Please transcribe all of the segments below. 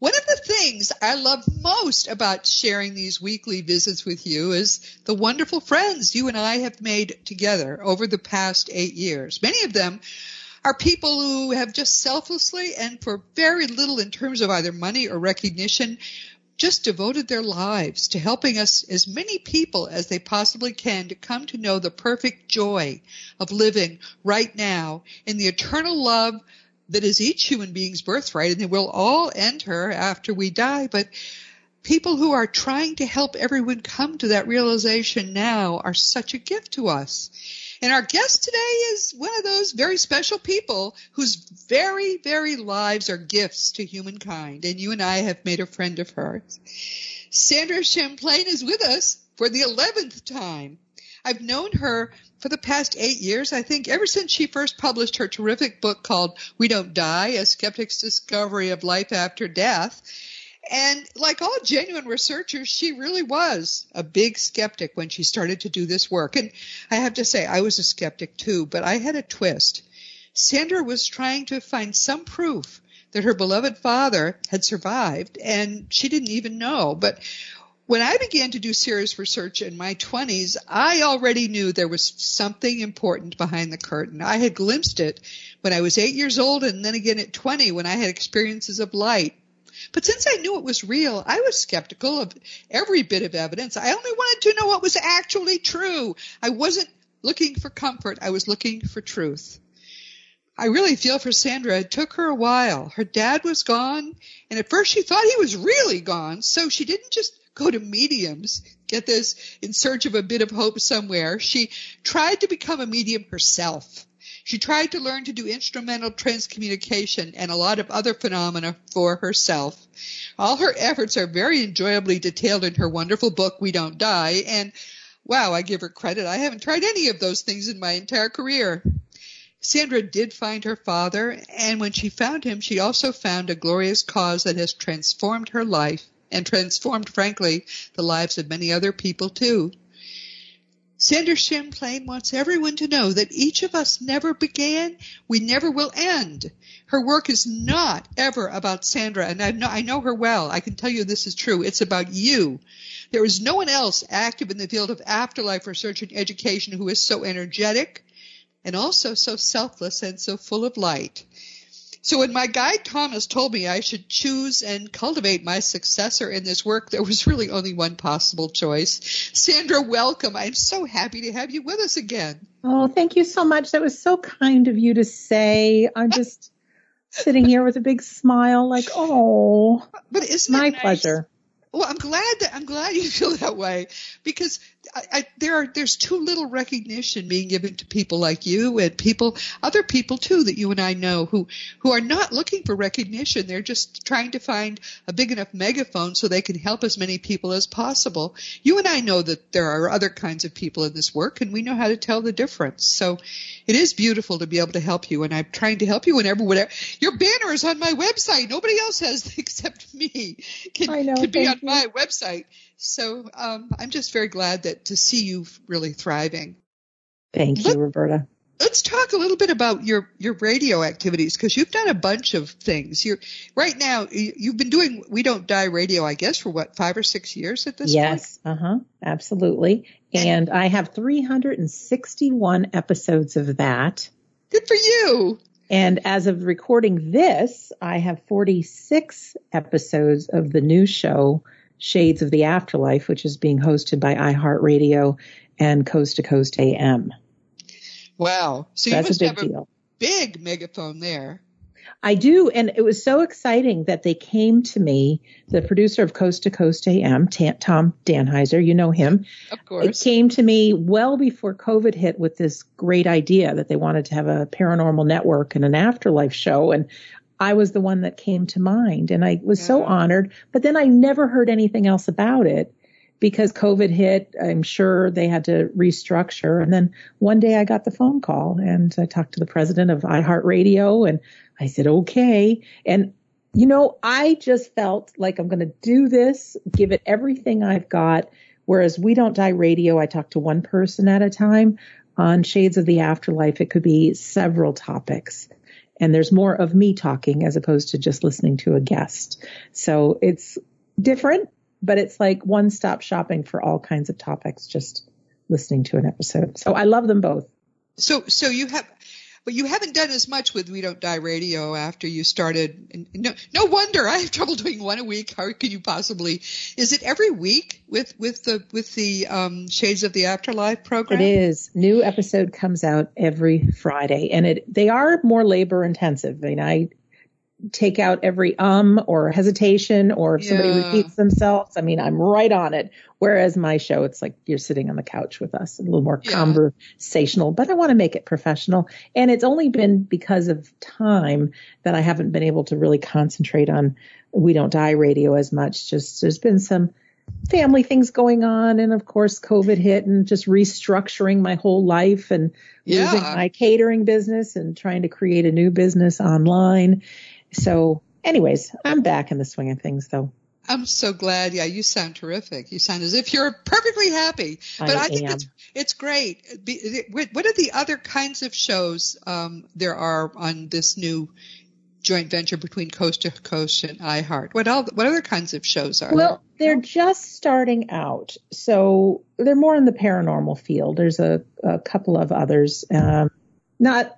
One of the things I love most about sharing these weekly visits with you is the wonderful friends you and I have made together over the past eight years. Many of them are people who have just selflessly and for very little in terms of either money or recognition just devoted their lives to helping us as many people as they possibly can to come to know the perfect joy of living right now in the eternal love that is each human being's birthright and we'll all enter after we die, but people who are trying to help everyone come to that realization now are such a gift to us. And our guest today is one of those very special people whose very, very lives are gifts to humankind. And you and I have made a friend of hers. Sandra Champlain is with us for the 11th time. I've known her for the past eight years, I think, ever since she first published her terrific book called We Don't Die, A Skeptic's Discovery of Life After Death. And like all genuine researchers, she really was a big skeptic when she started to do this work. And I have to say, I was a skeptic too, but I had a twist. Sandra was trying to find some proof that her beloved father had survived, and she didn't even know. But when I began to do serious research in my 20s, I already knew there was something important behind the curtain. I had glimpsed it when I was eight years old and then again at 20 when I had experiences of light. But since I knew it was real, I was skeptical of every bit of evidence. I only wanted to know what was actually true. I wasn't looking for comfort. I was looking for truth. I really feel for Sandra. It took her a while. Her dad was gone, and at first she thought he was really gone, so she didn't just go to mediums, get this, in search of a bit of hope somewhere. She tried to become a medium herself. She tried to learn to do instrumental transcommunication and a lot of other phenomena for herself. All her efforts are very enjoyably detailed in her wonderful book, We Don't Die, and wow, I give her credit. I haven't tried any of those things in my entire career. Sandra did find her father, and when she found him, she also found a glorious cause that has transformed her life and transformed, frankly, the lives of many other people too. Sandra Champlain wants everyone to know that each of us never began, we never will end. Her work is not ever about Sandra, and I know, I know her well. I can tell you this is true. It's about you. There is no one else active in the field of afterlife research and education who is so energetic and also so selfless and so full of light. So when my guide Thomas told me I should choose and cultivate my successor in this work, there was really only one possible choice. Sandra, welcome. I'm so happy to have you with us again. Oh, thank you so much. That was so kind of you to say. I'm just sitting here with a big smile, like, oh, but isn't my nice? pleasure. Well, I'm glad that I'm glad you feel that way because I, I, there are there's too little recognition being given to people like you and people other people too that you and I know who who are not looking for recognition. They're just trying to find a big enough megaphone so they can help as many people as possible. You and I know that there are other kinds of people in this work and we know how to tell the difference. So it is beautiful to be able to help you and I'm trying to help you whenever whatever your banner is on my website. Nobody else has except me. Can, I know, can be on you. my website. So um, I'm just very glad that to see you really thriving. Thank Let- you, Roberta. Let's talk a little bit about your your radio activities because you've done a bunch of things. You're right now. you- You've been doing We Don't Die radio, I guess, for what five or six years at this point. Yes, uh huh, absolutely. And I have 361 episodes of that. Good for you. And as of recording this, I have 46 episodes of the new show, Shades of the Afterlife, which is being hosted by iHeartRadio and Coast to Coast AM. Wow. So you That's a big have a deal. big megaphone there. I do, and it was so exciting that they came to me, the producer of Coast to Coast AM, Tom Danheiser, you know him, Of course. it came to me well before COVID hit with this great idea that they wanted to have a paranormal network and an afterlife show. And I was the one that came to mind and I was so honored, but then I never heard anything else about it. because COVID hit, I'm sure they had to restructure. And then one day I got the phone call and I talked to the president of iHeartRadio and I said, okay. And you know, I just felt like I'm going to do this, give it everything I've got. Whereas we don't die radio, I talk to one person at a time. On Shades of the Afterlife, it could be several topics. And there's more of me talking as opposed to just listening to a guest. So it's different, but it's like one stop shopping for all kinds of topics, just listening to an episode. So I love them both. So, so you have, but you haven't done as much with We Don't Die Radio after you started. No, no wonder I have trouble doing one a week. How can you possibly? Is it every week with with the with the um, Shades of the Afterlife program? It is. New episode comes out every Friday, and it they are more labor intensive. I mean, I take out every um or hesitation or if somebody yeah. repeats themselves. I mean, I'm right on it. Whereas my show, it's like you're sitting on the couch with us, a little more yeah. conversational, but I want to make it professional. And it's only been because of time that I haven't been able to really concentrate on We Don't Die radio as much. Just there's been some family things going on and of course COVID hit and just restructuring my whole life and yeah. losing my catering business and trying to create a new business online so, anyways, I'm back in the swing of things though. I'm so glad. Yeah, you sound terrific. You sound as if you're perfectly happy. But I, I think it's it's great. What are the other kinds of shows um, there are on this new joint venture between Coast to Coast and iHeart? What all, what other kinds of shows are well, there? they're just starting out, so they're more in the paranormal field. There's a, a couple of others. Um, not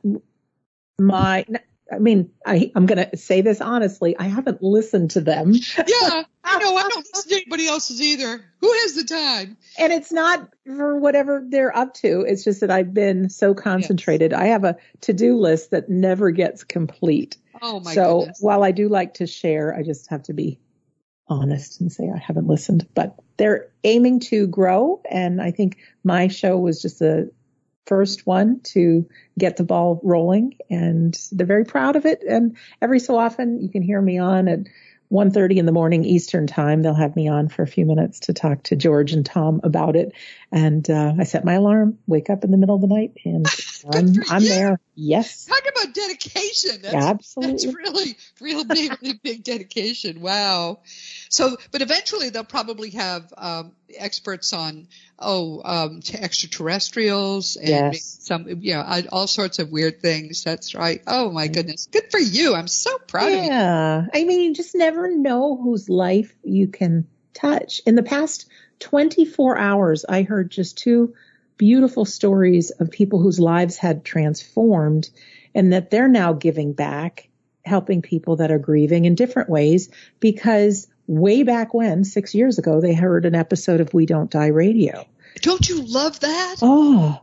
my I mean, I, I'm going to say this honestly. I haven't listened to them. Yeah. I know. I don't listen to anybody else's either. Who has the time? And it's not for whatever they're up to. It's just that I've been so concentrated. Yes. I have a to-do list that never gets complete. Oh my god. so goodness. while I do like to share, I just have to be honest and say I haven't listened, but they're aiming to grow. And I think my show was just a first one to get the ball rolling and they're very proud of it. And every so often you can hear me on at 1.30 in the morning Eastern time. They'll have me on for a few minutes to talk to George and Tom about it. And uh, I set my alarm, wake up in the middle of the night, and I'm, I'm there. Yes. Talk about dedication. That's, Absolutely. That's really, real big, really big dedication. Wow. So, but eventually they'll probably have um, experts on oh um, extraterrestrials and yes. some you know all sorts of weird things. That's right. Oh my goodness, good for you. I'm so proud yeah. of you. Yeah, I mean, you just never know whose life you can touch. In the past 24 hours, I heard just two beautiful stories of people whose lives had transformed and that they're now giving back, helping people that are grieving in different ways because way back when, six years ago, they heard an episode of We Don't Die Radio. Don't you love that? Oh,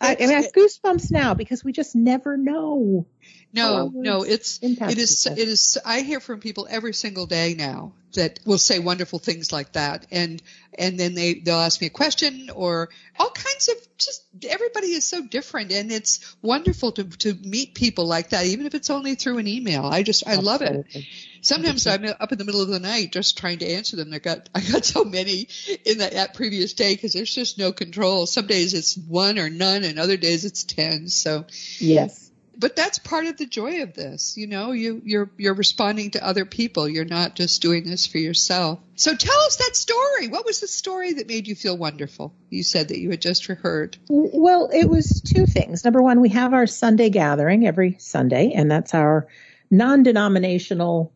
I, I mean, I have goosebumps now because we just never know. No, oh, no, it's it is people. it is. I hear from people every single day now that will say wonderful things like that, and and then they they'll ask me a question or all kinds of just everybody is so different, and it's wonderful to to meet people like that, even if it's only through an email. I just I Absolutely. love it. Sometimes I'm up in the middle of the night just trying to answer them. I got I got so many in that, that previous day because there's just no control. Some days it's one or none, and other days it's ten. So yes but that's part of the joy of this. You know, you, you're, you're responding to other people. You're not just doing this for yourself. So tell us that story. What was the story that made you feel wonderful? You said that you had just heard. Well, it was two things. Number one, we have our Sunday gathering every Sunday, and that's our non-denominational,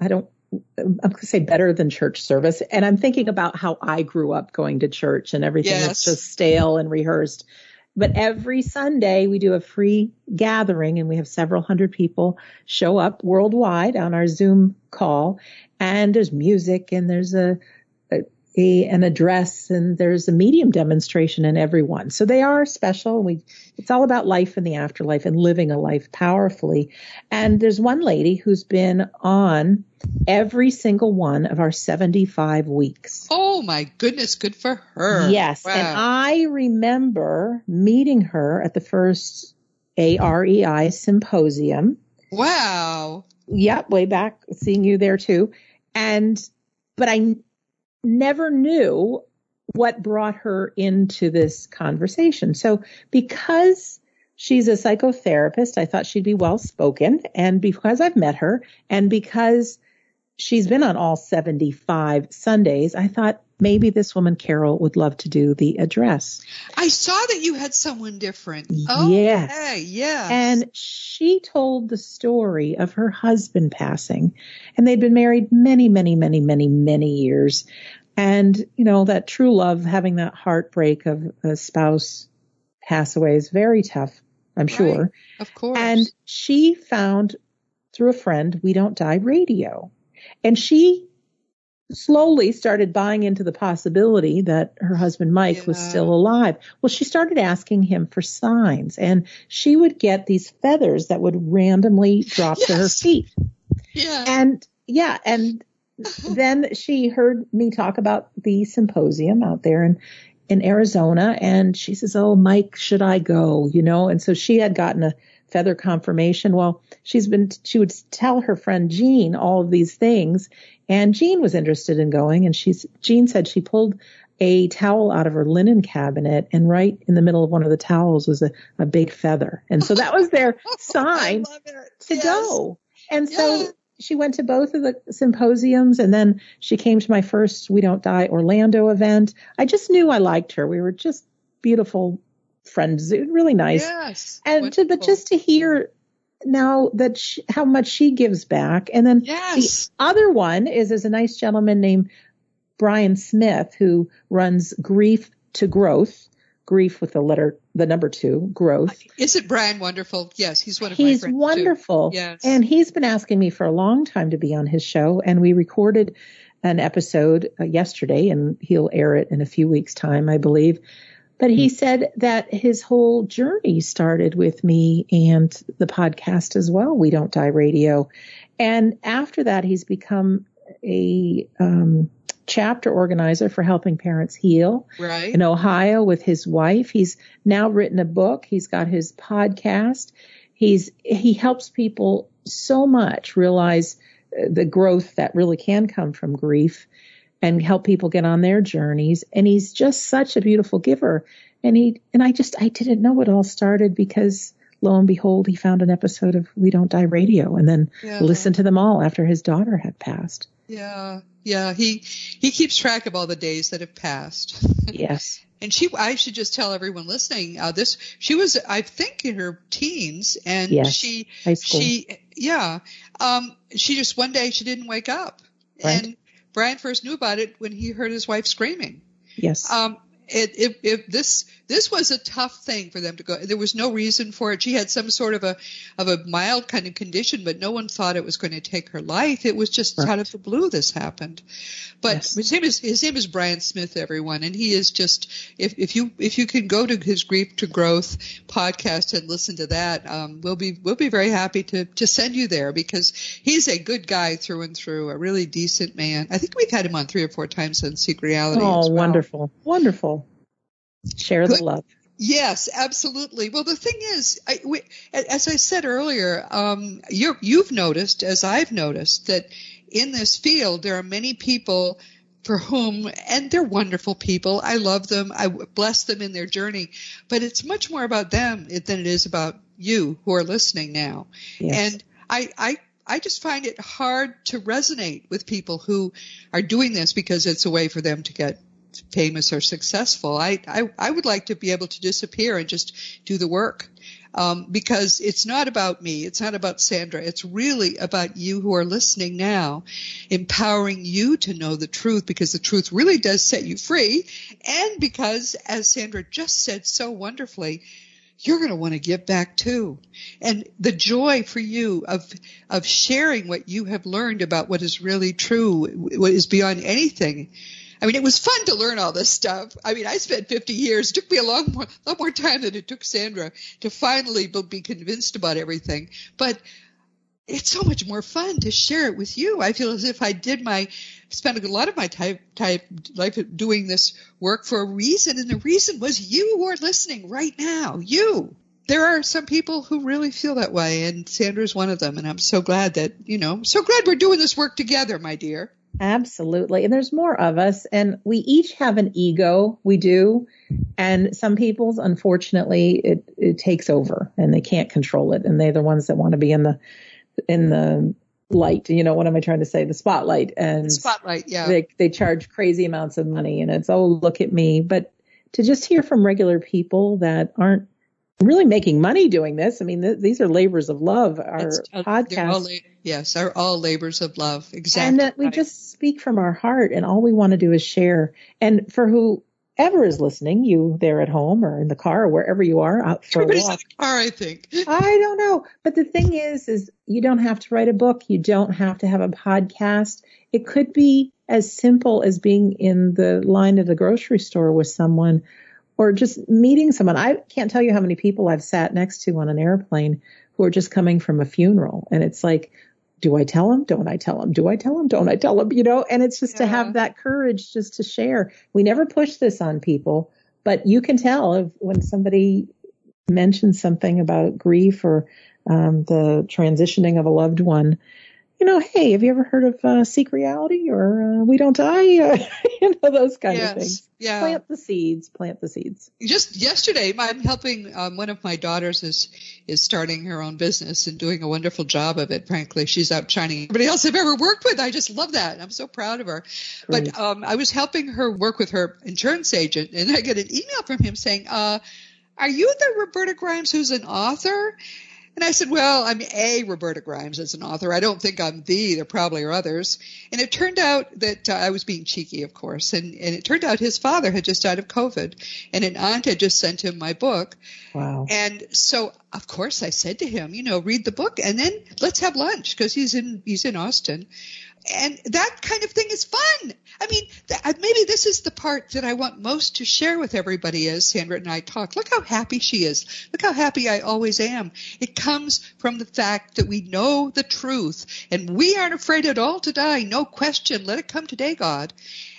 I don't, I'm going to say better than church service. And I'm thinking about how I grew up going to church and everything yes. was just stale and rehearsed. But every Sunday we do a free gathering and we have several hundred people show up worldwide on our Zoom call and there's music and there's a, a, an address and there's a medium demonstration in everyone. So they are special. We, it's all about life in the afterlife and living a life powerfully. And there's one lady who's been on every single one of our 75 weeks. Oh my goodness. Good for her. Yes. Wow. And I remember meeting her at the first AREI symposium. Wow. Yep. Way back seeing you there too. And, but I never knew what brought her into this conversation. So because she's a psychotherapist, I thought she'd be well spoken. And because I've met her and because she's been on all 75 Sundays, I thought maybe this woman, Carol, would love to do the address. I saw that you had someone different. Oh, yes. Okay, yes. And she told the story of her husband passing. And they'd been married many, many, many, many, many years. And, you know, that true love, having that heartbreak of a spouse pass away is very tough, I'm Right. sure. of course. And she found through a friend, We Don't Die Radio. And she slowly started buying into the possibility that her husband Mike was still alive. Well, she started asking him for signs and she would get these feathers that would randomly drop to her feet. yeah. And yeah, and then she heard me talk about the symposium out there in in Arizona and she says, "Oh, Mike, should I go?" you know, and so she had gotten a feather confirmation. Well, she's been she would tell her friend Jean all of these things and Jean was interested in going and she's Jean said she pulled a towel out of her linen cabinet and right in the middle of one of the towels was a, a big feather. And so that was their sign I love it. to Yes. go. And so Yeah. she went to both of the symposiums and then she came to my first We Don't Die Orlando event. I just knew I liked her. We were just beautiful friends. It was really nice. Yes. and to, but just to hear now that she, how much she gives back. And then Yes. the other one is there's a nice gentleman named Brian Smith who runs Grief to Growth, grief with the letter, the number two, growth. Isn't Brian wonderful? Yes, he's one of my He's friends. too. wonderful. Yes. And he's been asking me for a long time to be on his show. And we recorded an episode uh, yesterday and he'll air it in a few weeks time, I believe. But he said that his whole journey started with me and the podcast as well. We don't die radio. And after that, he's become a, um, chapter organizer for helping parents heal right. in Ohio with his wife. He's now written a book. He's got his podcast. He's he helps people so much realize uh, the growth that really can come from grief and help people get on their journeys. And he's just such a beautiful giver. And he and I just I didn't know it all started because lo and behold he found an episode of We Don't Die Radio and then Yeah. listened to them all after his daughter had passed. Yeah. Yeah. He he keeps track of all the days that have passed. Yes. And she, I should just tell everyone listening, uh, this, she was, I think in her teens and Yes. she, she, yeah, um, she just one day she didn't wake up Right. and Brian first knew about it when he heard his wife screaming. yes. Um, it, it, it, this this was a tough thing for them to go. There was no reason for it. She had some sort of a of a mild kind of condition, but no one thought it was going to take her life. It was just Right. out of the blue this happened. But Yes. his name is his name is Brian Smith, everyone, and he is just if if you if you can go to his Grief to Growth podcast and listen to that, um, we'll be we'll be very happy to to send you there because he's a good guy through and through, a really decent man. I think we've had him on three or four times on Seek Reality. Oh, well. wonderful. Wonderful. Share the love. Yes, absolutely. Well, the thing is, I, we, as I said earlier, um, you you've noticed, as I've noticed, that in this field there are many people for whom, and they're wonderful people. I love them. I bless them in their journey, but it's much more about them than it is about you who are listening now. Yes. And I, I, I just find it hard to resonate with people who are doing this because it's a way for them to get famous or successful. I, I, I would like to be able to disappear and just do the work. Um, because it's not about me. It's not about Sandra. It's really about you who are listening now, empowering you to know the truth because the truth really does set you free. And because, as Sandra just said so wonderfully, you're going to want to give back too. And the joy for you of, of sharing what you have learned about what is really true, what is beyond anything. I mean, it was fun to learn all this stuff. I mean, I spent 50 years. It took me a long more, lot more time than it took Sandra to finally be convinced about everything. But it's so much more fun to share it with you. I feel as if I did my, spent a lot of my type, type life doing this work for a reason. And the reason was you who are listening right now. You. There are some people who really feel that way and Sandra's one of them. And I'm so glad that, you know, so glad we're doing this work together, my dear. Absolutely. And there's more of us and we each have an ego. We do. And some people's, unfortunately, it, it takes over and they can't control it. And they're the ones that want to be in the, in the light. You know, what am I trying to say? The spotlight and spotlight. Yeah. They, they charge crazy amounts of money and it's, oh, look at me. But to just hear from regular people that aren't really making money doing this. I mean, th- these are labors of love. Our uh, podcasts, yes, are all labors of love. Exactly, and that we just speak from our heart, and all we want to do is share. And for whoever is listening, you there at home or in the car or wherever you are, out for Everybody's a walk. in the car, I think. I don't know, but the thing is, is you don't have to write a book. You don't have to have a podcast. It could be as simple as being in the line at the grocery store with someone or just meeting someone. I can't tell you how many people I've sat next to on an airplane who are just coming from a funeral. And it's like, do I tell them? Don't I tell them? Do I tell them? Don't I tell them? You know, and it's just yeah. to have that courage just to share. We never push this on people, but you can tell if when somebody mentions something about grief or um, the transitioning of a loved one, you know, hey, have you ever heard of uh, Seek Reality or uh, We Don't Die? you know, those kind yes, of things. Yeah. Plant the seeds. Plant the seeds. Just yesterday, I'm helping um, one of my daughters is is starting her own business and doing a wonderful job of it. Frankly, she's outshining everybody else I've ever worked with. I just love that. I'm so proud of her. Great. But um, I was helping her work with her insurance agent, and I get an email from him saying, uh, "Are you the Roberta Grimes who's an author?" And I said, well, I'm a Roberta Grimes as an author. I don't think I'm the. There probably are others. And it turned out that uh, I was being cheeky, of course. And, and it turned out his father had just died of COVID and an aunt had just sent him my book. Wow. And so, of course, I said to him, you know, read the book and then let's have lunch because he's in, he's in Austin and that kind of thing is fun. I mean, th- uh, maybe this is the part that I want most to share with everybody as Sandra and I talk. Look how happy she is. Look how happy I always am. It comes from the fact that we know the truth and we aren't afraid at all to die. No question. Let it come today, God.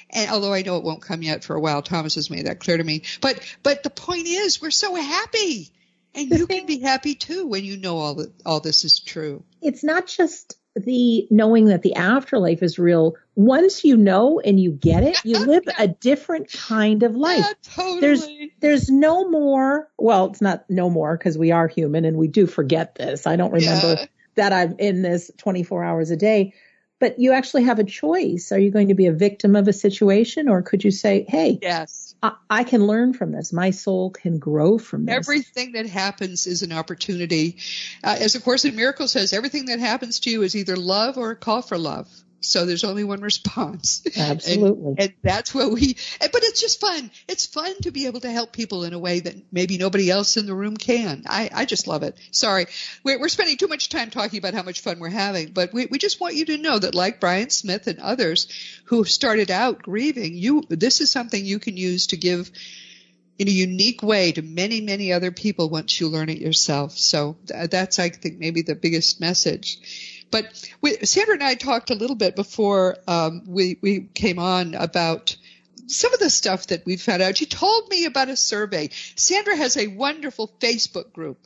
And although I know it won't come yet for a while, Thomas has made that clear to me. But, but the point is we're so happy. And you can be happy too when you know all that all this is true. It's not just the knowing that the afterlife is real, once you know and you get it, you live a different kind of life. Yeah, totally. There's there's no more. Well, it's not no more because we are human and we do forget this. I don't remember yeah. that I'm in this 24 hours a day. But you actually have a choice. Are you going to be a victim of a situation or could you say, hey, yes I, I, can learn from this. My soul can grow from this. Everything that happens is an opportunity. Uh, as the Course in Miracles says, everything that happens to you is either love or a call for love. So there's only one response. Absolutely. And, and, that's what we, but it's just fun. It's fun to be able to help people in a way that maybe nobody else in the room can. I, I just love it. Sorry. We're, we're spending too much time talking about how much fun we're having, but we, we just want you to know that like Brian Smith and others who started out grieving, you, this is something you can use to give in a unique way to many, many other people once you learn it yourself. So that's, I think, maybe the biggest message. But we, Sandra and I talked a little bit before um, we we came on about some of the stuff that we found out. She told me about a survey. Sandra has a wonderful Facebook group.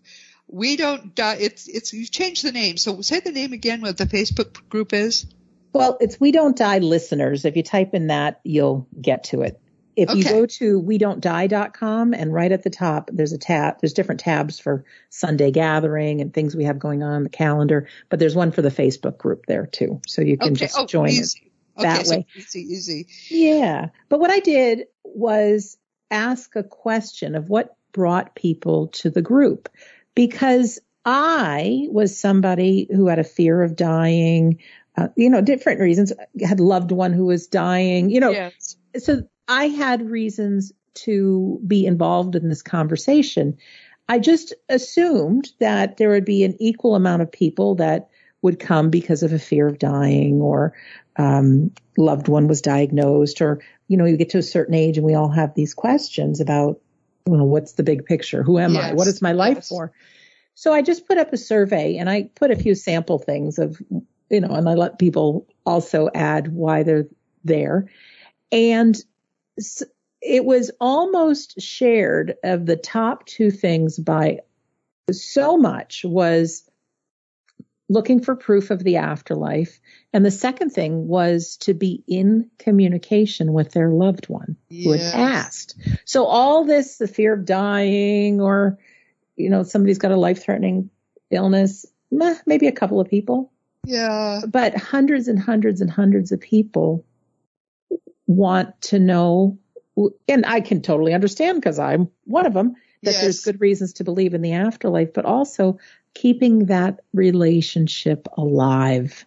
We don't die. It's it's you've changed the name. So say the name again. What the Facebook group is? Well, it's We Don't Die Listeners. If you type in that, you'll get to it. If okay. you go to we don't die.com and right at the top, there's a tab, there's different tabs for Sunday gathering and things we have going on, on the calendar, but there's one for the Facebook group there too. So you can okay. just oh, join easy. it that okay, way. So easy, easy. Yeah. But what I did was ask a question of what brought people to the group because I was somebody who had a fear of dying, uh, you know, different reasons, had loved one who was dying, you know. Yes. So I had reasons to be involved in this conversation. I just assumed that there would be an equal amount of people that would come because of a fear of dying or um, loved one was diagnosed or you know you get to a certain age and we all have these questions about you know what's the big picture who am yes. I what is my life yes. for so I just put up a survey and I put a few sample things of you know and I let people also add why they're there and it was almost shared of the top two things by so much was looking for proof of the afterlife. And the second thing was to be in communication with their loved one who had passed. So all this, the fear of dying or, you know, somebody's got a life threatening illness, meh, maybe a couple of people. Yeah. But hundreds and hundreds and hundreds of people want to know, and I can totally understand because I'm one of them, that Yes. there's good reasons to believe in the afterlife, but also keeping that relationship alive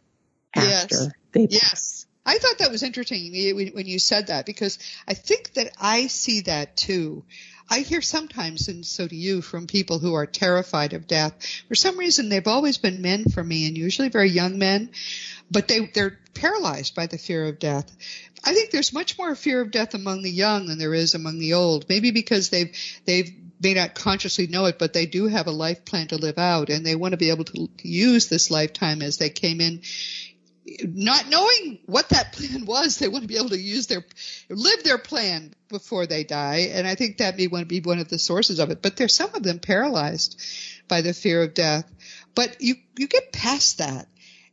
Yes. after they pass. Yes. I thought that was interesting when you said that because I think that I see that too. I hear sometimes, and so do you, from people who are terrified of death. For some reason, they've always been men for me, and usually very young men, but they they're paralyzed by the fear of death. I think there's much more fear of death among the young than there is among the old. Maybe because they've they've may not consciously know it, but they do have a life plan to live out, and they want to be able to use this lifetime as they came in not knowing what that plan was, they want to be able to use their, live their plan before they die. And I think that may want to be one of the sources of it. But there's some of them paralyzed by the fear of death. But you, you get past that.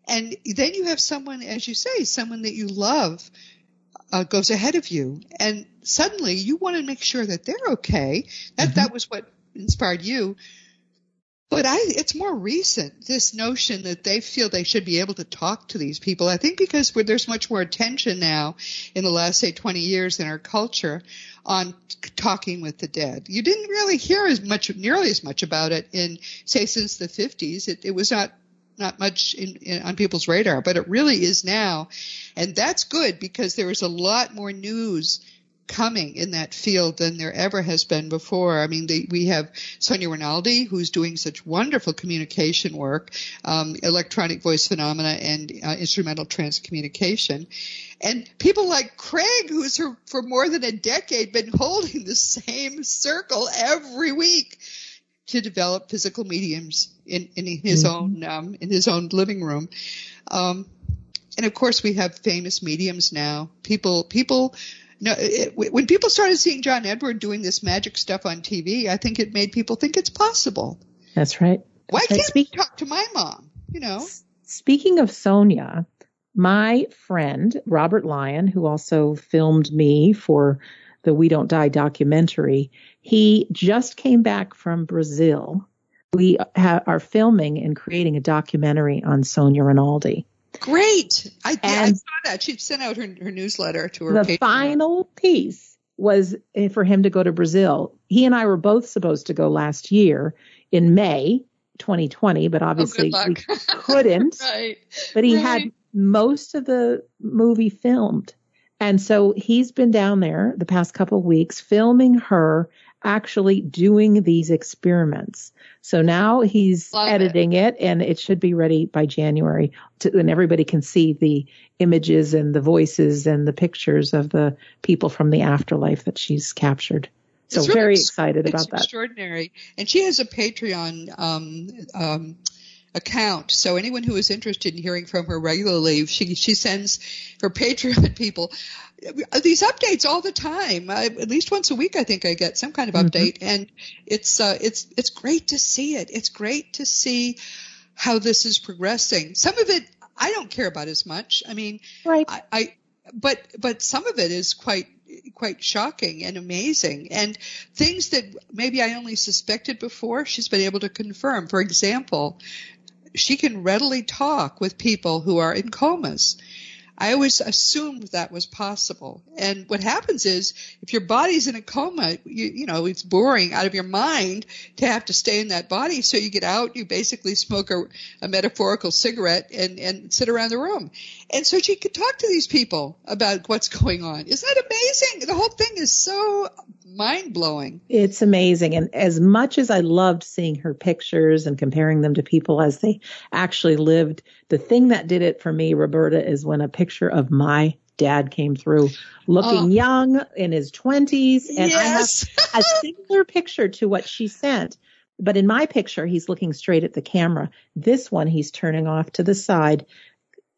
And then you have someone, as you say, someone that you love, uh, goes ahead of you. And suddenly you want to make sure that they're okay. That, that was what inspired you. But I, it's more recent, this notion that they feel they should be able to talk to these people. I think because there's much more attention now in the last, say, 20 years in our culture on talking with the dead. You didn't really hear as much, nearly as much about it in, say, since the 50s. It, it was not, not much in, in, on people's radar, but it really is now. And that's good because there is a lot more news coming in that field than there ever has been before. I mean, we have Sonia Rinaldi, who's doing such wonderful communication work, um, electronic voice phenomena and uh, instrumental transcommunication. And people like Craig, who's her, for more than a decade been holding the same circle every week to develop physical mediums in, in his own, um, in his own living room. Um, and of course we have famous mediums now. People, people, no, it, when people started seeing John Edward doing this magic stuff on TV, I think it made people think it's possible. That's right. Why That's right. can't Speak- talk to my mom? You know? Speaking of Sonia, my friend Robert Lyon, who also filmed me for the We Don't Die documentary, he just came back from Brazil. We ha- are filming and creating a documentary on Sonia Rinaldi. Great. I, I saw that. She sent out her, her newsletter to her the Patreon. final piece was eh, for him to go to Brazil. He and I were both supposed to go last year in May 2020, but Oh, obviously good we couldn't. right. but he had most of the movie filmed. And so he's been down there the past couple of weeks filming her actually doing these experiments. So now he's Love editing it. and it should be ready by January to, and everybody can see the images and the voices and the pictures of the people from the afterlife that she's captured. So really very ex- excited about that. extraordinary. And she has a Patreon um, um, account. So anyone who is interested in hearing from her regularly, she she sends her Patreon people these updates all the time. I, at least once a week, I think I get some kind of Mhm. update, and it's uh, it's it's great to see it. It's great to see how this is progressing. Some of it I don't care about as much. I mean, Right. I, I but but some of it is quite quite shocking and amazing and things that maybe I only suspected before she's been able to confirm for example she can readily talk with people who are in comas I always assumed that was possible. And what happens is, if your body's in a coma, you, you know, it's boring out of your mind to have to stay in that body. So you get out, you basically smoke a, a metaphorical cigarette and, and sit around the room. And so she could talk to these people about what's going on. Isn't that amazing? The whole thing is so mind blowing. It's amazing. And as much as I loved seeing her pictures and comparing them to people as they actually lived, the thing that did it for me, Roberta, is when a picture of my dad came through looking Oh. young in his 20s. And yes. I have a similar picture to what she sent. But in my picture, he's looking straight at the camera. This one, he's turning off to the side.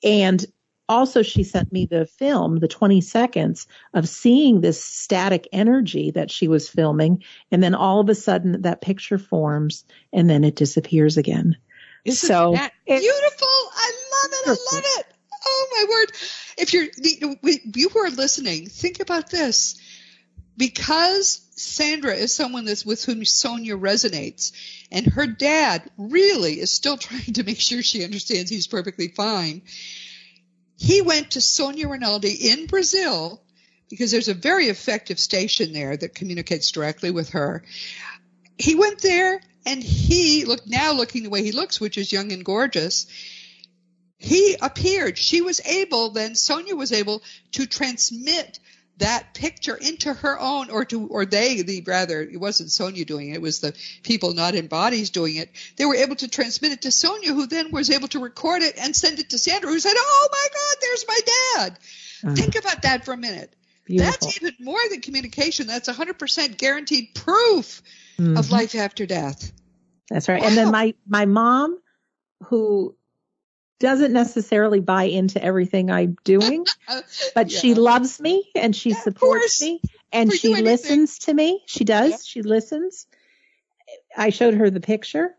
And also, she sent me the film, the 20 seconds of seeing this static energy that she was filming. And then all of a sudden, that picture forms and then it disappears again. Isn't so that beautiful? I love it. I love it. Oh my word! If you're you who are listening, think about this. Because Sandra is someone that's with whom Sonia resonates, and her dad really is still trying to make sure she understands he's perfectly fine. He went to Sonia Rinaldi in Brazil because there's a very effective station there that communicates directly with her. He went there and he looked now looking the way he looks, which is young and gorgeous. He appeared. She was able, then Sonia was able to transmit that picture into her own or to or they the rather it wasn't Sonia doing it, it was the people not in bodies doing it. They were able to transmit it to Sonia who then was able to record it and send it to Sandra who said, "Oh my god, there's my dad." Uh, Think about that for a minute. Beautiful. That's even more than communication. That's 100% guaranteed proof mm-hmm. of life after death. That's right. Wow. And then my my mom who doesn't necessarily buy into everything I'm doing, but yeah. she loves me and she yeah, supports me and For she listens to me. She does. Yeah. She listens. I showed her the picture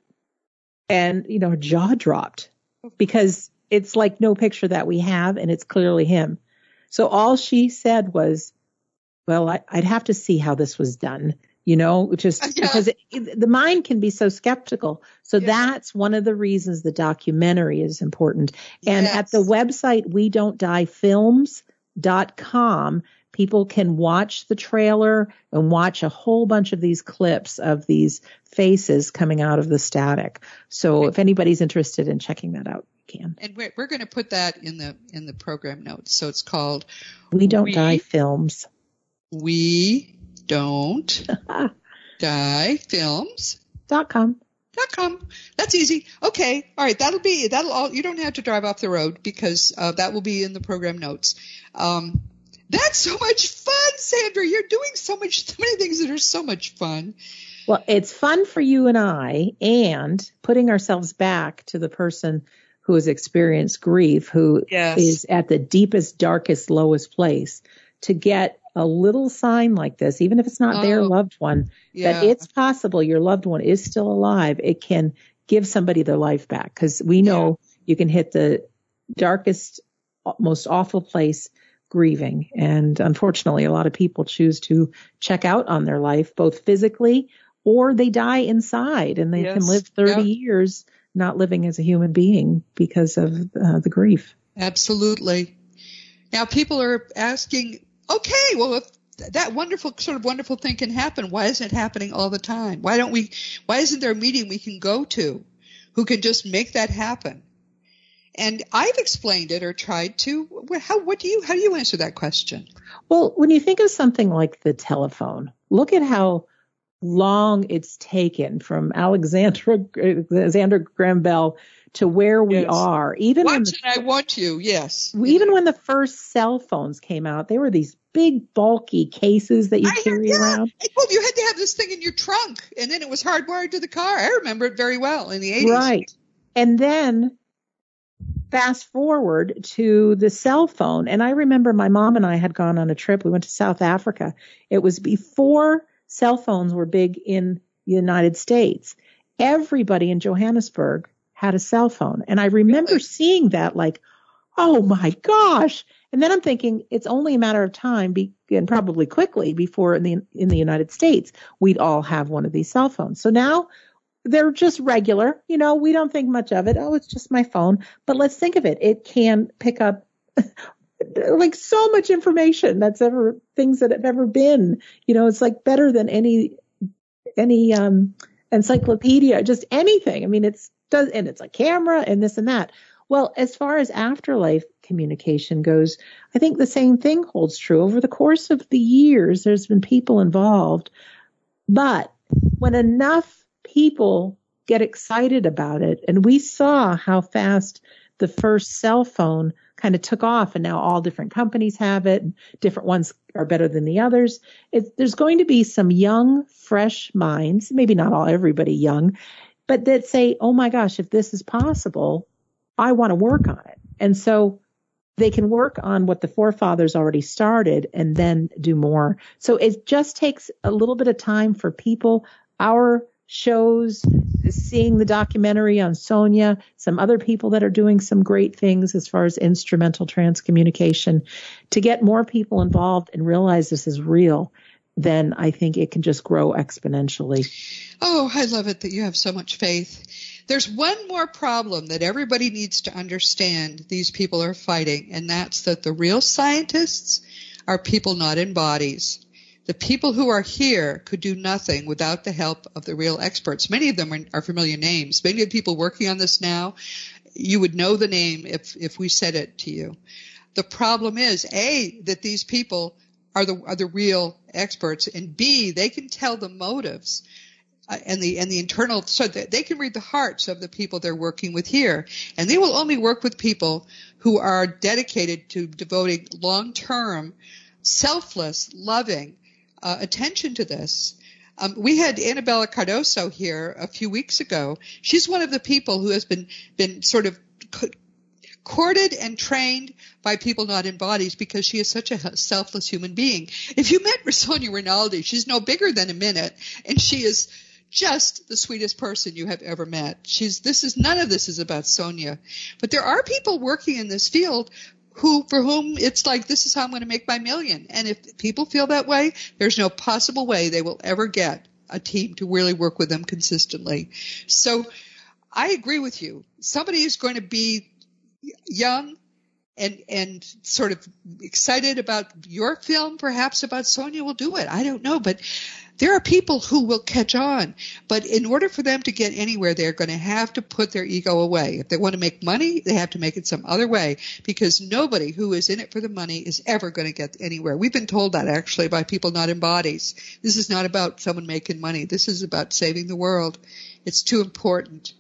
and, you know, her jaw dropped because it's like no picture that we have and it's clearly him. So all she said was, well, I, would have to see how this was done you know, just because it, the mind can be so skeptical. So that's one of the reasons the documentary is important. And yes. at the website, we don't die films.com, people can watch the trailer and watch a whole bunch of these clips of these faces coming out of the static. So if anybody's interested in checking that out, you can. And we're, we're going to put that in the, in the program notes. So it's called We Don't we, Die Films. We don't die films dot com dot com. That's easy. Okay. All right. That'll be, that'll all, you don't have to drive off the road because uh, that will be in the program notes. Um, that's so much fun, Sandra. You're doing so much, so many things that are so much fun. Well, it's fun for you and I and putting ourselves back to the person who has experienced grief, who yes. is at the deepest, darkest, lowest place to get a little sign like this, even if it's not oh, their loved one, yeah. that it's possible your loved one is still alive, it can give somebody their life back. Cause we know yeah. you can hit the darkest, most awful place grieving. And unfortunately, a lot of people choose to check out on their life, both physically or they die inside and they yes. can live 30 yep. years not living as a human being because of uh, the grief. Absolutely. Now people are asking, okay, well, if that wonderful sort of wonderful thing can happen, why isn't it happening all the time? Why don't we, why isn't there a meeting we can go to who can just make that happen? And I've explained it or tried to. How, what do you, how do you answer that question? Well, when you think of something like the telephone, look at how long it's taken from Alexandra, Alexander Graham Bell to where we yes. are. Even Watch the, I want you. Yes. Even when the first cell phones came out, they were these big bulky cases that you I carry heard, yeah. around. Well, you had to have this thing in your trunk, and then it was hardwired to the car. I remember it very well in the 80s. Right. And then fast forward to the cell phone, and I remember my mom and I had gone on a trip. We went to South Africa. It was before cell phones were big in the United States. Everybody in Johannesburg had a cell phone. And I remember seeing that like, oh my gosh. And then I'm thinking it's only a matter of time be, and probably quickly before in the, in the United States, we'd all have one of these cell phones. So now they're just regular. You know, we don't think much of it. Oh, it's just my phone. But let's think of it. It can pick up like so much information that's ever things that have ever been. You know, it's like better than any any um encyclopedia, just anything. I mean, it's does, and it's a camera and this and that. Well, as far as afterlife communication goes, I think the same thing holds true. Over the course of the years, there's been people involved, but when enough people get excited about it, and we saw how fast the first cell phone kind of took off and now all different companies have it different ones are better than the others. It, there's going to be some young, fresh minds, maybe not all everybody young, but that say, oh my gosh, if this is possible, I want to work on it. And so they can work on what the forefathers already started and then do more. So it just takes a little bit of time for people, our shows, seeing the documentary on Sonia, some other people that are doing some great things as far as instrumental transcommunication, to get more people involved and realize this is real, then I think it can just grow exponentially. Oh, I love it that you have so much faith. There's one more problem that everybody needs to understand these people are fighting, and that's that the real scientists are people not in bodies. The people who are here could do nothing without the help of the real experts. Many of them are, are familiar names. Many of the people working on this now, you would know the name if, if we said it to you. The problem is, A, that these people are the, are the real experts, and B, they can tell the motives uh, and the and the internal so that they can read the hearts of the people they're working with here and they will only work with people who are dedicated to devoting long-term selfless loving uh, attention to this um, we had Anabela Cardoso here a few weeks ago. She's one of the people who has been been sort of courted and trained by people not in bodies because she is such a selfless human being. If you met Sonia Rinaldi, she's no bigger than a minute, and she is just the sweetest person you have ever met. She's this is none of this is about Sonia. But there are people working in this field who for whom it's like this is how I'm going to make my million. And if people feel that way, there's no possible way they will ever get a team to really work with them consistently. So I agree with you. Somebody is going to be young and and sort of excited about your film, perhaps about Sonia will do it. I don't know, but there are people who will catch on, but in order for them to get anywhere, they're going to have to put their ego away. If they want to make money, they have to make it some other way because nobody who is in it for the money is ever going to get anywhere. We've been told that actually by people not in bodies. This is not about someone making money. This is about saving the world. It's too important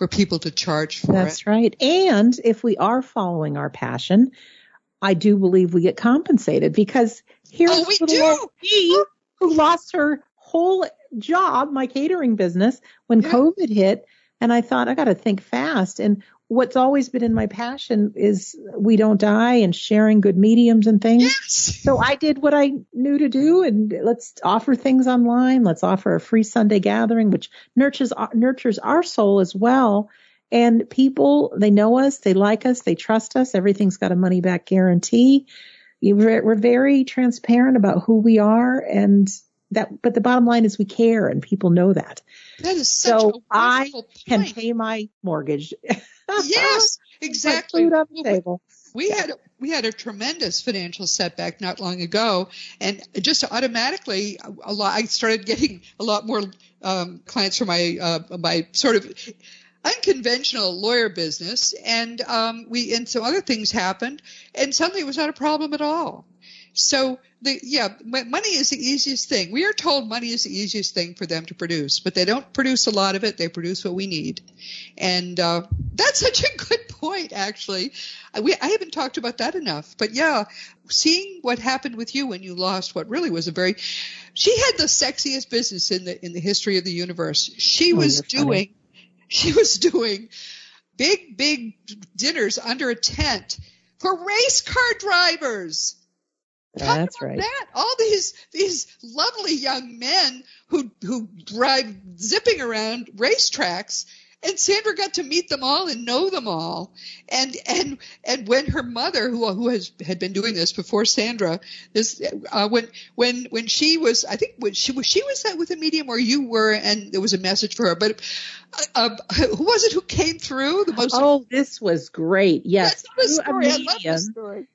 for people to charge for That's it. That's right. And if we are following our passion, I do believe we get compensated because here's oh, we do. Who lost her whole job, my catering business, when yeah. COVID hit. And I thought, I got to think fast. And what's always been in my passion is we don't die and sharing good mediums and things. Yes. So I did what I knew to do and let's offer things online. Let's offer a free Sunday gathering, which nurtures, nurtures our soul as well. And people, they know us, they like us, they trust us. Everything's got a money back guarantee we're very transparent about who we are and that, but the bottom line is we care and people know that. That is such so I can pay my mortgage. yes, exactly. Food on the table. We yeah. had we had a tremendous financial setback not long ago, and just automatically, a lot. I started getting a lot more um, clients for my uh, my sort of unconventional lawyer business, and um, we and some other things happened, and suddenly it was not a problem at all. So the yeah, money is the easiest thing. We are told money is the easiest thing for them to produce, but they don't produce a lot of it. They produce what we need, and uh, that's such a good point. Actually, we I haven't talked about that enough. But yeah, seeing what happened with you when you lost what really was a very, she had the sexiest business in the in the history of the universe. She oh, was doing. Funny she was doing big, big dinners under a tent for race car drivers. That's right. That all these these lovely young men who who drive zipping around racetracks and Sandra got to meet them all and know them all. And and and when her mother, who who has had been doing this before Sandra, this uh, when when when she was, I think when she was she was that with a medium where you were, and there was a message for her. But uh, uh, who was it who came through the most? Oh, this was great. Yes, That's the story. I love this story.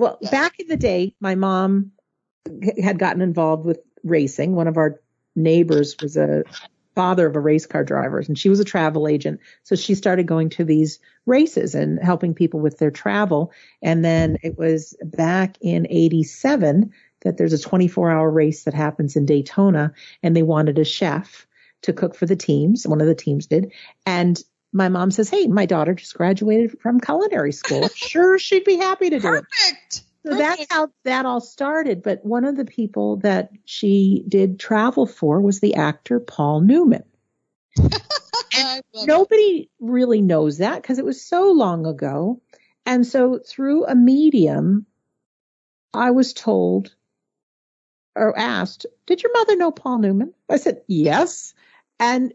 Well, yes. back in the day, my mom had gotten involved with racing. One of our neighbors was a father of a race car driver and she was a travel agent. So she started going to these races and helping people with their travel. And then it was back in 87 that there's a 24 hour race that happens in Daytona and they wanted a chef to cook for the teams. One of the teams did. And my mom says, Hey, my daughter just graduated from culinary school. sure, she'd be happy to do Perfect. it. Perfect. So that's how that all started. But one of the people that she did travel for was the actor Paul Newman. and nobody it. really knows that because it was so long ago. And so through a medium, I was told or asked, did your mother know Paul Newman? I said, yes. And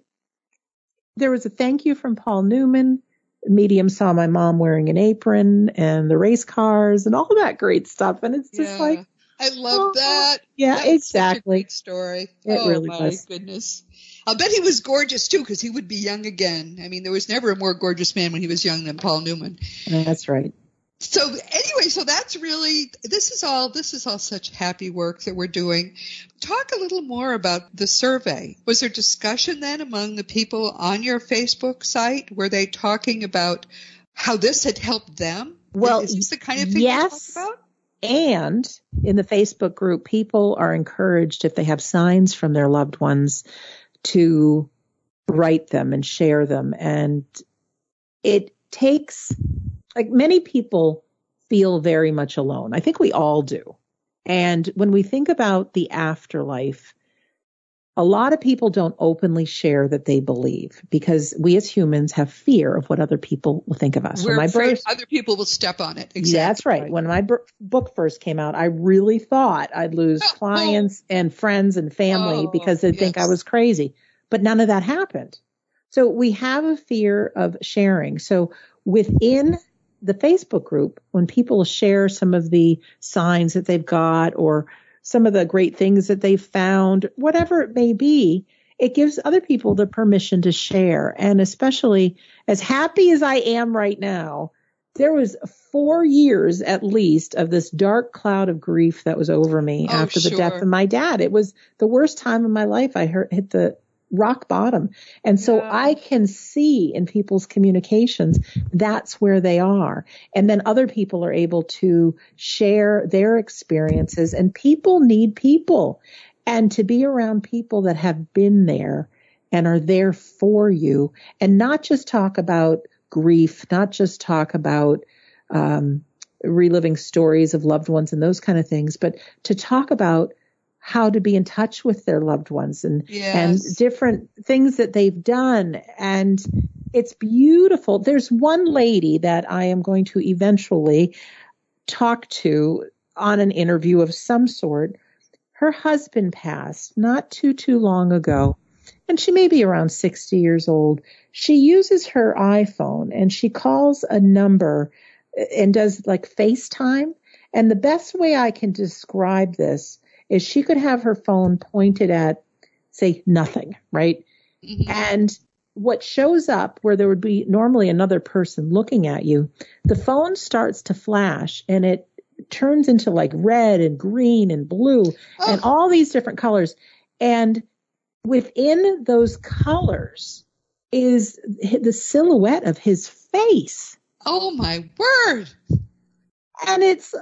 there was a thank you from Paul Newman. Medium saw my mom wearing an apron and the race cars and all that great stuff. And it's just Yeah. like, I love Oh, that. yeah, That was such a exactly. great story. It oh really my was. goodness. I'll bet he was gorgeous too, because he would be young again. I mean, there was never a more gorgeous man when he was young than Paul Newman. That's right. So anyway, so that's really this is all this is all such happy work that we're doing. Talk a little more about the survey. Was there discussion then among the people on your Facebook site? Were they talking about how this had helped them? Well, is this the kind of thing yes. you talk about? And in the Facebook group, people are encouraged if they have signs from their loved ones to write them and share them. And it takes, like many people feel very much alone. I think we all do. And when we think about the afterlife, a lot of people don't openly share that they believe because we as humans have fear of what other people will think of us. When We're my afraid birth- other people will step on it. Exactly. yeah, that's right. When my book first came out, I really thought I'd lose Oh, clients and friends and family Oh, because they'd think I was crazy. But none of that happened. So we have a fear of sharing. So within the Facebook group, when people share some of the signs that they've got or some of the great things that they've found, whatever it may be, it gives other people the permission to share. And especially as happy as I am right now, there was four years at least of this dark cloud of grief that was over me Oh, after the death of my dad. It was the worst time of my life. I hurt, hit the rock bottom. And so Yeah. I can see in people's communications, that's where they are. And then other people are able to share their experiences and people need people and to be around people that have been there and are there for you and not just talk about grief, not just talk about, um, reliving stories of loved ones and those kind of things, but to talk about how to be in touch with their loved ones and and different things that they've done and it's beautiful. There's one lady that I am going to eventually talk to on an interview of some sort. Her husband passed not too too long ago and she may be around 60 years old. She uses her iPhone and she calls a number and does like FaceTime. And the best way I can describe this is she could have her phone pointed at, say, nothing, right? Mhm. And what shows up where there would be normally another person looking at you, the phone starts to flash and it turns into like red and green and blue and Oh, all these different colors. And within those colors is the silhouette of his face. oh my word. And it's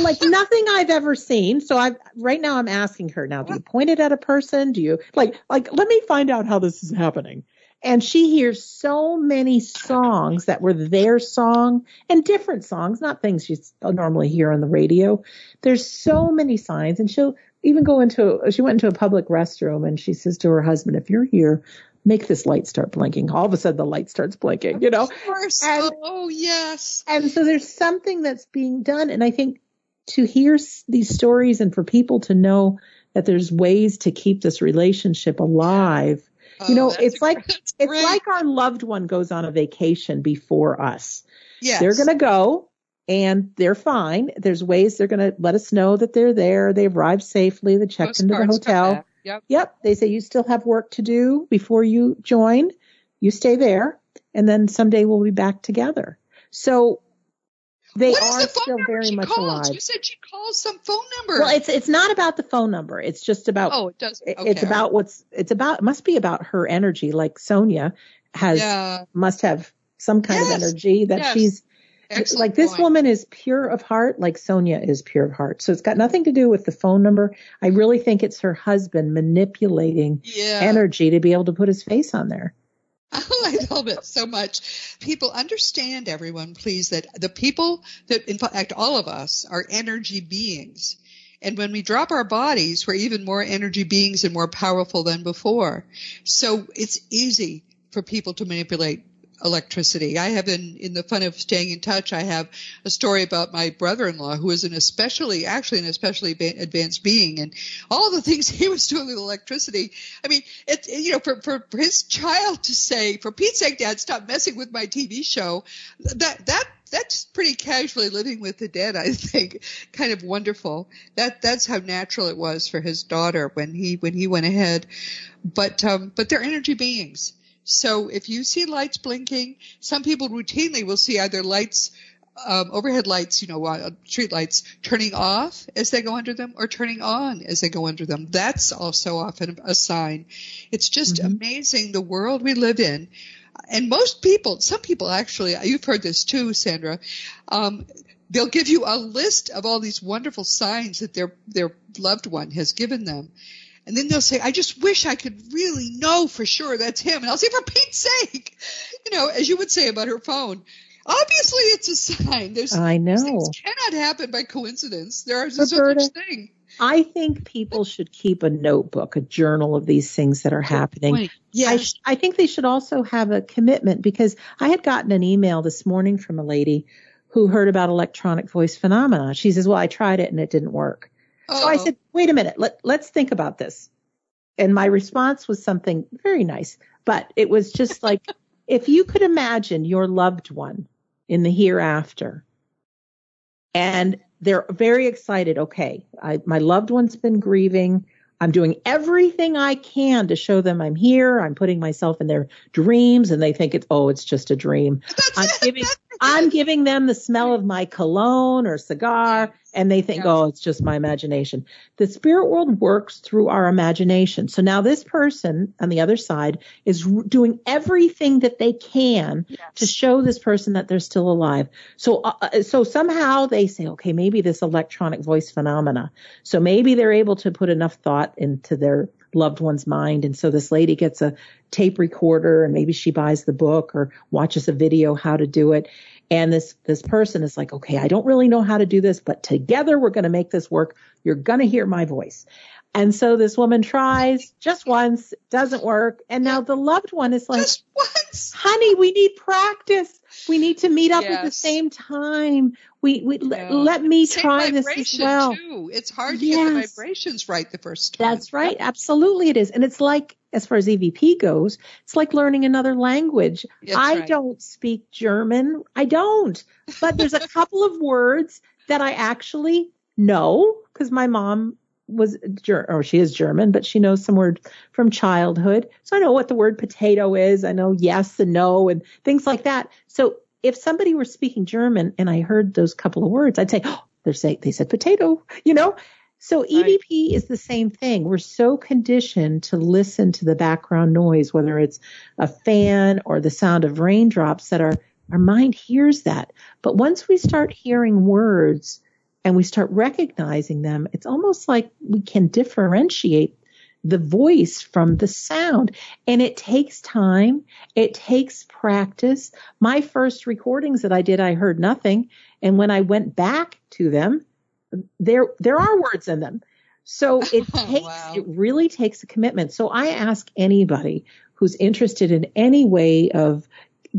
like nothing I've ever seen. So I right now I'm asking her now, do you point it at a person? Do you like like let me find out how this is happening. And she hears so many songs that were their song and different songs, not things you normally hear on the radio. There's so many signs and she'll even go into, she went into a public restroom and she says to her husband, if you're here, make this light start blinking. All of a sudden the light starts blinking, you know? Of course. And- oh yes. And so there's something that's being done. And I think to hear s- these stories and for people to know that there's ways to keep this relationship alive, you Oh, know, it's like, that's it's great. like our loved one goes on a vacation before us. yes. They're going to go and they're fine. There's ways they're going to let us know that they're there. They arrived safely. They checked into the hotel. Yep. Yep. They say you still have work to do before you join. You stay there and then someday we'll be back together. So they What are the still very much calls? alive. You said she calls some phone number. Well, it's it's not about the phone number. It's just about oh, it does. Okay. it's about what's it's about it must be about her energy like Sonia has yeah. must have some kind Yes. of energy that Yes. she's Excellent like this point. woman is pure of heart like Sonia is pure of heart. So it's got nothing to do with the phone number. I really think it's her husband manipulating Yeah. energy to be able to put his face on there. I love it so much. People understand, everyone, please, that the people that, in fact, all of us are energy beings. And when we drop our bodies, we're even more energy beings and more powerful than before. So it's easy for people to manipulate electricity. I have in, in the fun of staying in touch, I have a story about my brother-in-law who is an especially, actually an especially advanced being and all the things he was doing with electricity. I mean, it, you know, for, for, for his child to say, for Pete's sake, dad, stop messing with my TV show, that, that, that's pretty casually living with the dead, I think. Kind of wonderful. That that's how natural it was for his daughter when he when he went ahead. But um but they're energy beings. So if you see lights blinking, some people routinely will see either lights, um, overhead lights, you know, uh, street lights turning off as they go under them or turning on as they go under them. That's also often a sign. It's just mm-hmm. amazing the world we live in. And most people, some people actually, you've heard this too, Sandra, um, they'll give you a list of all these wonderful signs that their, their loved one has given them. And then they'll say, I just wish I could really know for sure that's him. And I'll say, for Pete's sake, you know, as you would say about her phone, obviously it's a sign. There's, I know. Things cannot happen by coincidence. There is no such thing. I think people should keep a notebook, a journal of these things that are happening. Yes. I, I think they should also have a commitment because I had gotten an email this morning from a lady who heard about electronic voice phenomena. She says, well, I tried it and it didn't work. So I said, wait a minute, let, let's think about this. And my response was something very nice, but it was just like, if you could imagine your loved one in the hereafter and they're very excited. Okay. I, my loved one's been grieving. I'm doing everything I can to show them I'm here. I'm putting myself in their dreams and they think it's, oh, it's just a dream. I'm giving, I'm giving them the smell of my cologne or cigar and they think, oh, it's just my imagination. The spirit world works through our imagination. So now this person on the other side is doing everything that they can yes. to show this person that they're still alive. So, uh, uh, so somehow they say, okay, maybe this electronic voice phenomena. So maybe they're able to put enough thought into their loved one's mind. And so this lady gets a tape recorder and maybe she buys the book or watches a video how to do it. And this, this person is like, okay, I don't really know how to do this, but together we're going to make this work. You're going to hear my voice. And so this woman tries just once, doesn't work. And now the loved one is like, just once. honey, we need practice. We need to meet up yes. at the same time. We, we yeah. l- let me same try this as well. Too. It's hard to yes. get the vibrations right the first time. That's right. Absolutely it is. And it's like, as far as EVP goes, it's like learning another language. That's I right. don't speak German. I don't. But there's a couple of words that I actually know because my mom was or she is German, but she knows some word from childhood. So I know what the word potato is. I know yes and no and things like that. So if somebody were speaking German and I heard those couple of words, I'd say, oh, they're saying they said potato, you know. So EVP right. is the same thing. We're so conditioned to listen to the background noise, whether it's a fan or the sound of raindrops that our, our mind hears that. But once we start hearing words and we start recognizing them, it's almost like we can differentiate the voice from the sound. And it takes time. It takes practice. My first recordings that I did, I heard nothing. And when I went back to them, there there are words in them. So it oh, takes wow. it really takes a commitment. So I ask anybody who's interested in any way of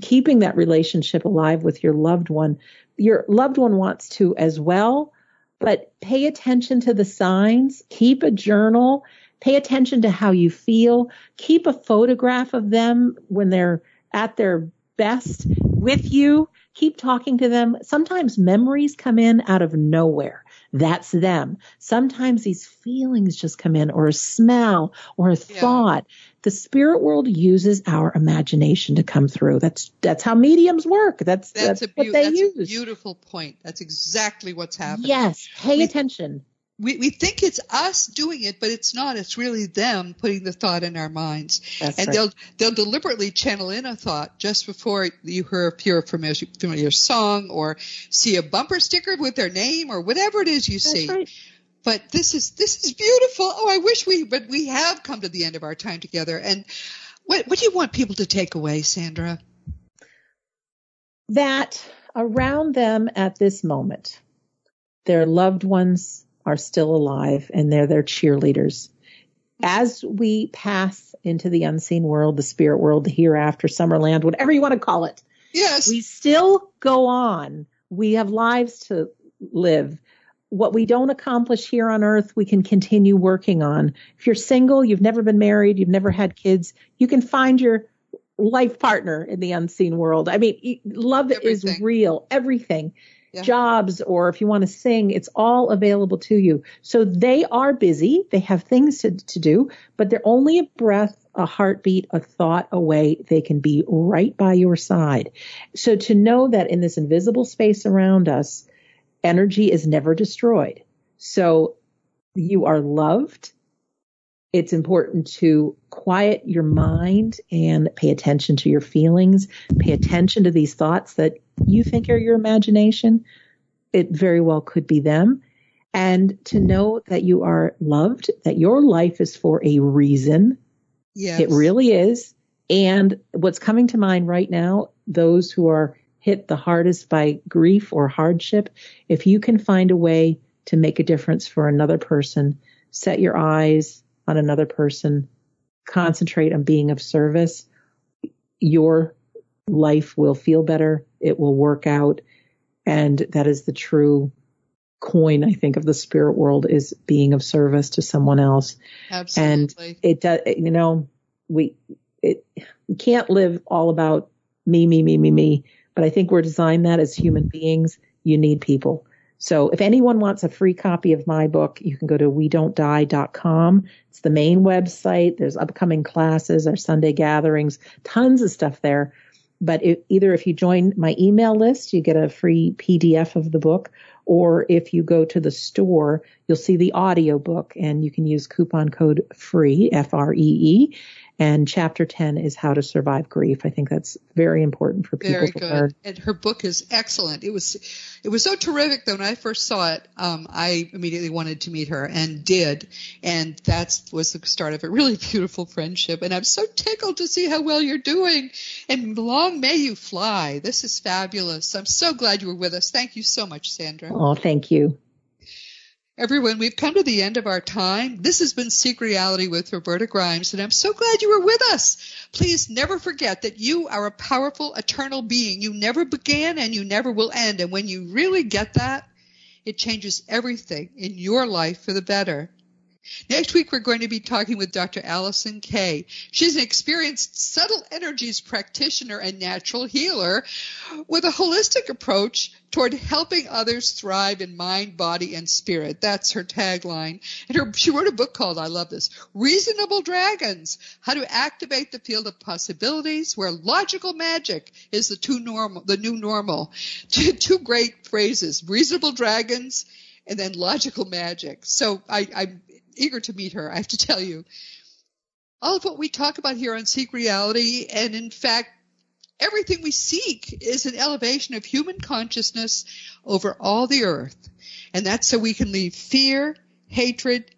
keeping that relationship alive with your loved one. Your loved one wants to as well, but pay attention to the signs, keep a journal, pay attention to how you feel, keep a photograph of them when they're at their best with you, keep talking to them. Sometimes memories come in out of nowhere. That's them. Sometimes these feelings just come in or a smell or a thought. Yeah. The spirit world uses our imagination to come through. That's, that's how mediums work. That's, that's, that's be- what they that's use. a beautiful point. That's exactly what's happening. Yes. Pay attention we, we think it's us doing it, but it's not. It's really them putting the thought in our minds. That's and right. they'll they'll deliberately channel in a thought just before you hear, hear a familiar, familiar song or see a bumper sticker with their name or whatever it is you That's see. Right. But this is this is beautiful. Oh, I wish we but we have come to the end of our time together. And what what do you want people to take away, Sandra? That around them at this moment, their loved ones are still alive and they're their cheerleaders. as we pass into the unseen world, the spirit world, the hereafter, Summerland, whatever you want to call it. Yes. We still go on. We have lives to live. What we don't accomplish here on earth, we can continue working on. If you're single, you've never been married, you've never had kids, you can find your life partner in the unseen world. I mean, love everything. is real, everything. Yeah. Jobs, or if you want to sing, it's all available to you. So they are busy. They have things to, to do, but they're only a breath, a heartbeat, a thought away. They can be right by your side. So to know that in this invisible space around us, energy is never destroyed. So you are loved it's important to quiet your mind and pay attention to your feelings, pay attention to these thoughts that you think are your imagination. It very well could be them. And to know that you are loved, that your life is for a reason. Yes. It really is. And what's coming to mind right now, those who are hit the hardest by grief or hardship, if you can find a way to make a difference for another person, set your eyes on another person, concentrate on being of service, your life will feel better. It will work out. And that is the true coin, I think, of the spirit world is being of service to someone else. Absolutely. And it does, you know, we, it, we can't live all about me, me, me, me, me. But I think we're designed that as human beings. You need people. So if anyone wants a free copy of my book, you can go to we don't die.com. It's the main website. There's upcoming classes, our Sunday gatherings, tons of stuff there. But if, either if you join my email list, you get a free PDF of the book, or if you go to the store, you'll see the audio book and you can use coupon code FREE, F-R-E-E, and chapter 10 is how to survive grief. I think that's very important for people very to good. learn. And her book is excellent. It was, it was so terrific that when I first saw it, um, I immediately wanted to meet her and did. And that was the start of a really beautiful friendship. And I'm so tickled to see how well you're doing. And long may you fly. This is fabulous. I'm so glad you were with us. Thank you so much, Sandra. Oh, thank you. Everyone, we've come to the end of our time. This has been Seek Reality with Roberta Grimes, and I'm so glad you were with us. Please never forget that you are a powerful, eternal being. You never began and you never will end. And when you really get that, it changes everything in your life for the better. Next week, we're going to be talking with Dr. Allison Kay. She's an experienced subtle energies practitioner and natural healer with a holistic approach toward helping others thrive in mind, body, and spirit. That's her tagline. And her, she wrote a book called, I love this, Reasonable Dragons, How to Activate the Field of Possibilities, where logical magic is the, two normal, the new normal. Two, two great phrases, reasonable dragons and then logical magic. So I, I'm eager to meet her, I have to tell you. All of what we talk about here on Seek Reality, and in fact, everything we seek is an elevation of human consciousness over all the earth. And that's so we can leave fear, hatred,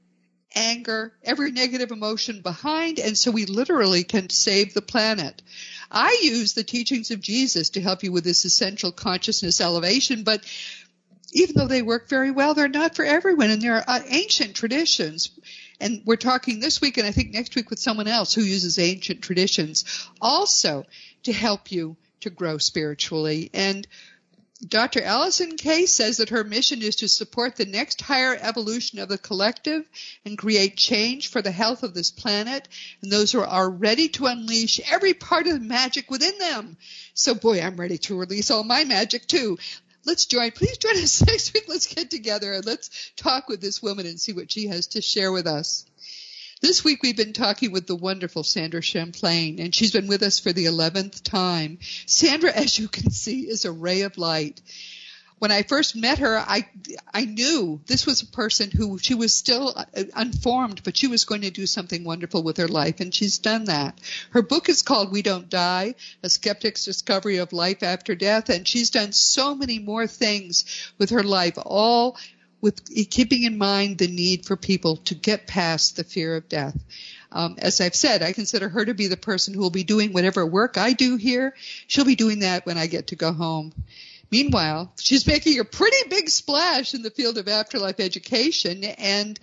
anger, every negative emotion behind, and so we literally can save the planet. I use the teachings of Jesus to help you with this essential consciousness elevation, but even though they work very well, they're not for everyone, and there are ancient traditions. And we're talking this week, and I think next week with someone else who uses ancient traditions also to help you to grow spiritually. And Dr. Allison Kay says that her mission is to support the next higher evolution of the collective and create change for the health of this planet and those who are ready to unleash every part of the magic within them. So boy, I'm ready to release all my magic too let's join. Please join us next week. Let's get together and let's talk with this woman and see what she has to share with us. This week we've been talking with the wonderful Sandra Champlain, and she's been with us for the 11th time. Sandra, as you can see, is a ray of light when I first met her, I I knew this was a person who she was still uh, unformed, but she was going to do something wonderful with her life, and she's done that. Her book is called We Don't Die: A Skeptic's Discovery of Life After Death, and she's done so many more things with her life, all with keeping in mind the need for people to get past the fear of death. Um, as I've said, I consider her to be the person who will be doing whatever work I do here. She'll be doing that when I get to go home. Meanwhile, she's making a pretty big splash in the field of afterlife education and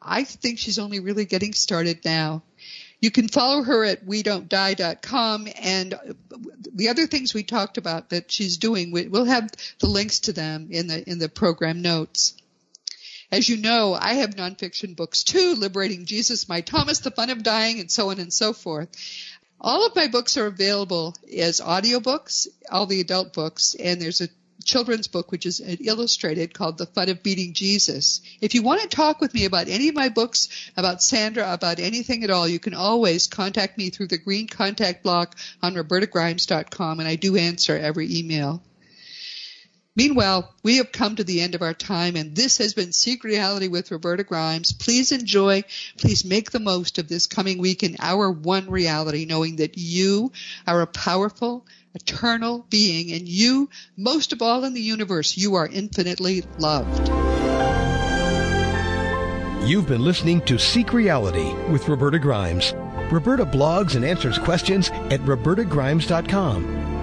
I think she's only really getting started now. You can follow her at we don't die.com and the other things we talked about that she's doing, we'll have the links to them in the, in the program notes. As you know, I have nonfiction books too, Liberating Jesus, My Thomas, The Fun of Dying, and so on and so forth. All of my books are available as audiobooks, all the adult books, and there's a children's book, which is illustrated called The Fun of Beating Jesus. If you want to talk with me about any of my books, about Sandra, about anything at all, you can always contact me through the green contact block on robertagrimes.com and I do answer every email. Meanwhile, we have come to the end of our time and this has been Seek Reality with Roberta Grimes. Please enjoy, please make the most of this coming week in our one reality, knowing that you are a powerful, eternal being, and you, most of all in the universe, you are infinitely loved. You've been listening to Seek Reality with Roberta Grimes. Roberta blogs and answers questions at robertagrimes.com.